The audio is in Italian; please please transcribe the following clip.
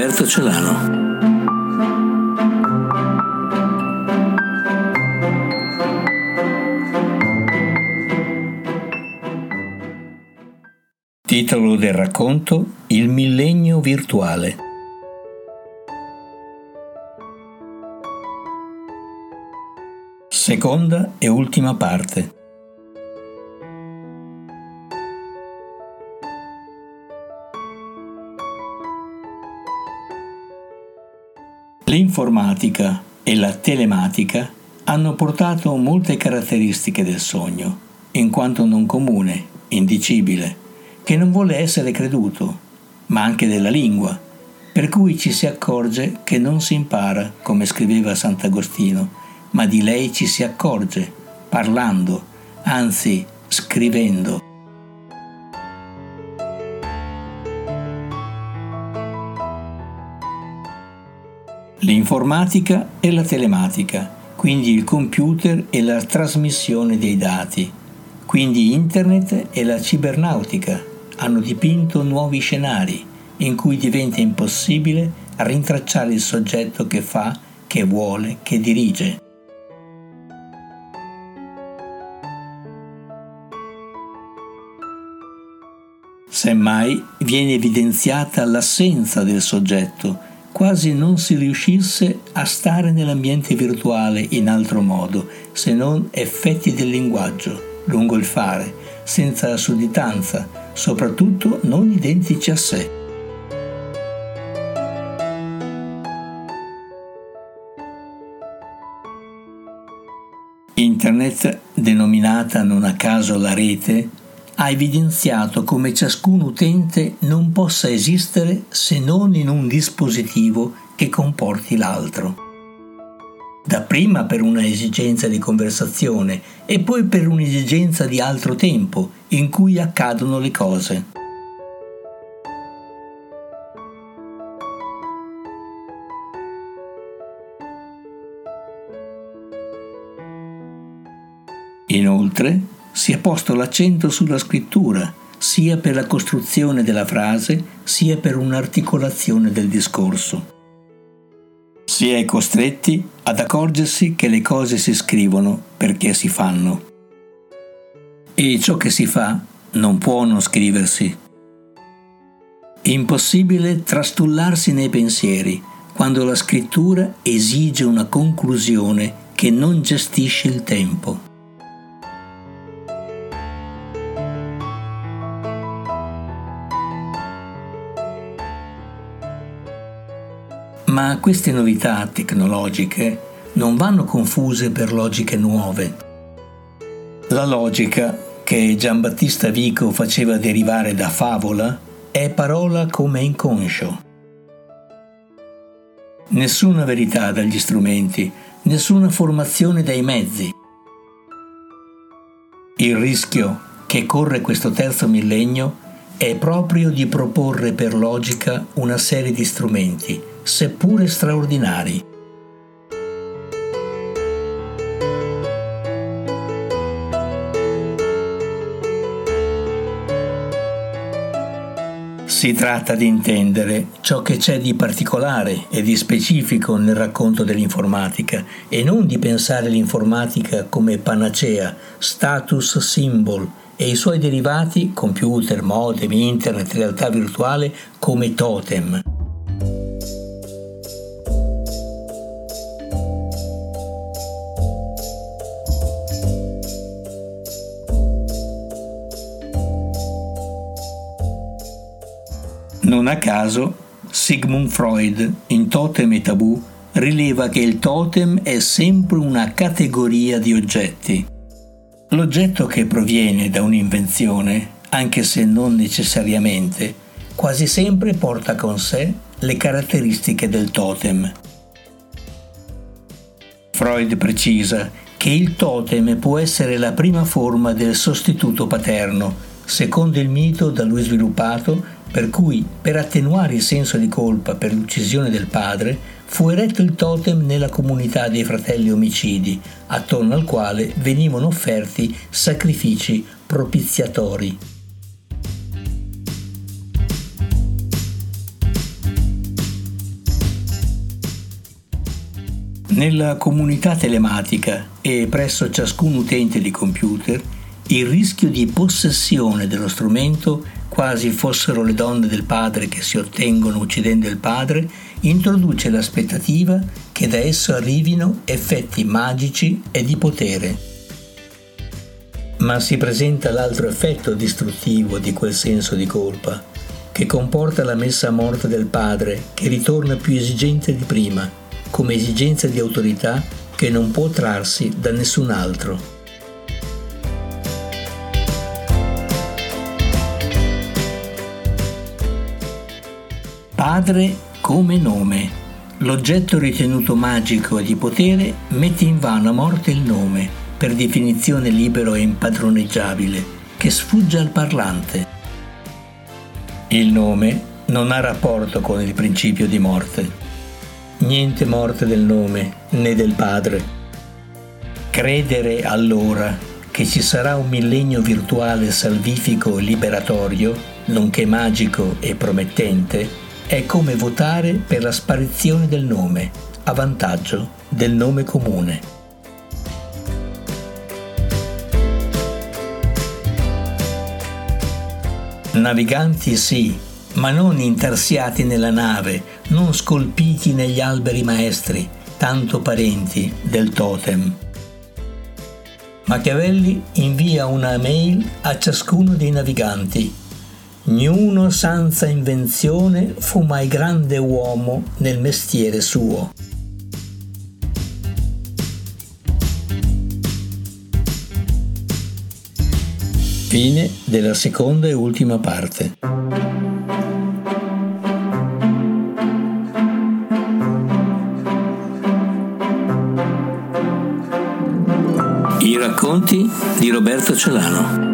Roberto Celano. Titolo del racconto Il millennio virtuale. Seconda e ultima parte. L'informatica e la telematica hanno portato molte caratteristiche del sogno, in quanto non comune, indicibile, che non vuole essere creduto, ma anche della lingua, per cui ci si accorge che non si impara, come scriveva Sant'Agostino, ma di lei ci si accorge, parlando, anzi scrivendo. L'informatica e la telematica, quindi il computer e la trasmissione dei dati, quindi internet e la cibernautica hanno dipinto nuovi scenari in cui diventa impossibile rintracciare il soggetto che fa, che vuole, che dirige. Semmai viene evidenziata l'assenza del soggetto, quasi non si riuscisse a stare nell'ambiente virtuale in altro modo, se non effetti del linguaggio, lungo il fare, senza sudditanza, soprattutto non identici a sé. Internet, denominata non a caso la rete, ha evidenziato come ciascun utente non possa esistere se non in un dispositivo che comporti l'altro. Dapprima per una esigenza di conversazione e poi per un'esigenza di altro tempo in cui accadono le cose. Inoltre, si è posto l'accento sulla scrittura, sia per la costruzione della frase, sia per un'articolazione del discorso. Si è costretti ad accorgersi che le cose si scrivono perché si fanno. E ciò che si fa non può non scriversi. Impossibile trastullarsi nei pensieri quando la scrittura esige una conclusione che non gestisce il tempo. Ma queste novità tecnologiche non vanno confuse per logiche nuove. La logica che Giambattista Vico faceva derivare da favola è parola come inconscio. Nessuna verità dagli strumenti, nessuna formazione dai mezzi. Il rischio che corre questo terzo millennio è proprio di proporre per logica una serie di strumenti seppure straordinari. Si tratta di intendere ciò che c'è di particolare e di specifico nel racconto dell'informatica e non di pensare l'informatica come panacea, status symbol e i suoi derivati, computer, modem, internet, realtà virtuale, come totem. Non a caso, Sigmund Freud, in Totem e Tabù, rileva che il totem è sempre una categoria di oggetti. L'oggetto che proviene da un'invenzione, anche se non necessariamente, quasi sempre porta con sé le caratteristiche del totem. Freud precisa che il totem può essere la prima forma del sostituto paterno, secondo il mito da lui sviluppato per cui per attenuare il senso di colpa per l'uccisione del padre fu eretto il totem nella comunità dei fratelli omicidi, attorno al quale venivano offerti sacrifici propiziatori. Nella comunità telematica e presso ciascun utente di computer, il rischio di possessione dello strumento quasi fossero le donne del padre che si ottengono uccidendo il padre, introduce l'aspettativa che da esso arrivino effetti magici e di potere. Ma si presenta l'altro effetto distruttivo di quel senso di colpa, che comporta la messa a morte del padre che ritorna più esigente di prima come esigenza di autorità che non può trarsi da nessun altro. Padre come nome. L'oggetto ritenuto magico e di potere mette in vano a morte il nome, per definizione libero e impadroneggiabile, che sfugge al parlante. Il nome non ha rapporto con il principio di morte niente morte del nome né del Padre. Credere allora che ci sarà un millennio virtuale salvifico e liberatorio, nonché magico e promettente, è come votare per la sparizione del nome, a vantaggio del nome comune. Naviganti sì, ma non intarsiati nella nave, non scolpiti negli alberi maestri, tanto parenti del totem. Machiavelli invia una mail a ciascuno dei naviganti. Niuno senza invenzione fu mai grande uomo nel mestiere suo. Fine della seconda e ultima parte. I racconti di Roberto Celano.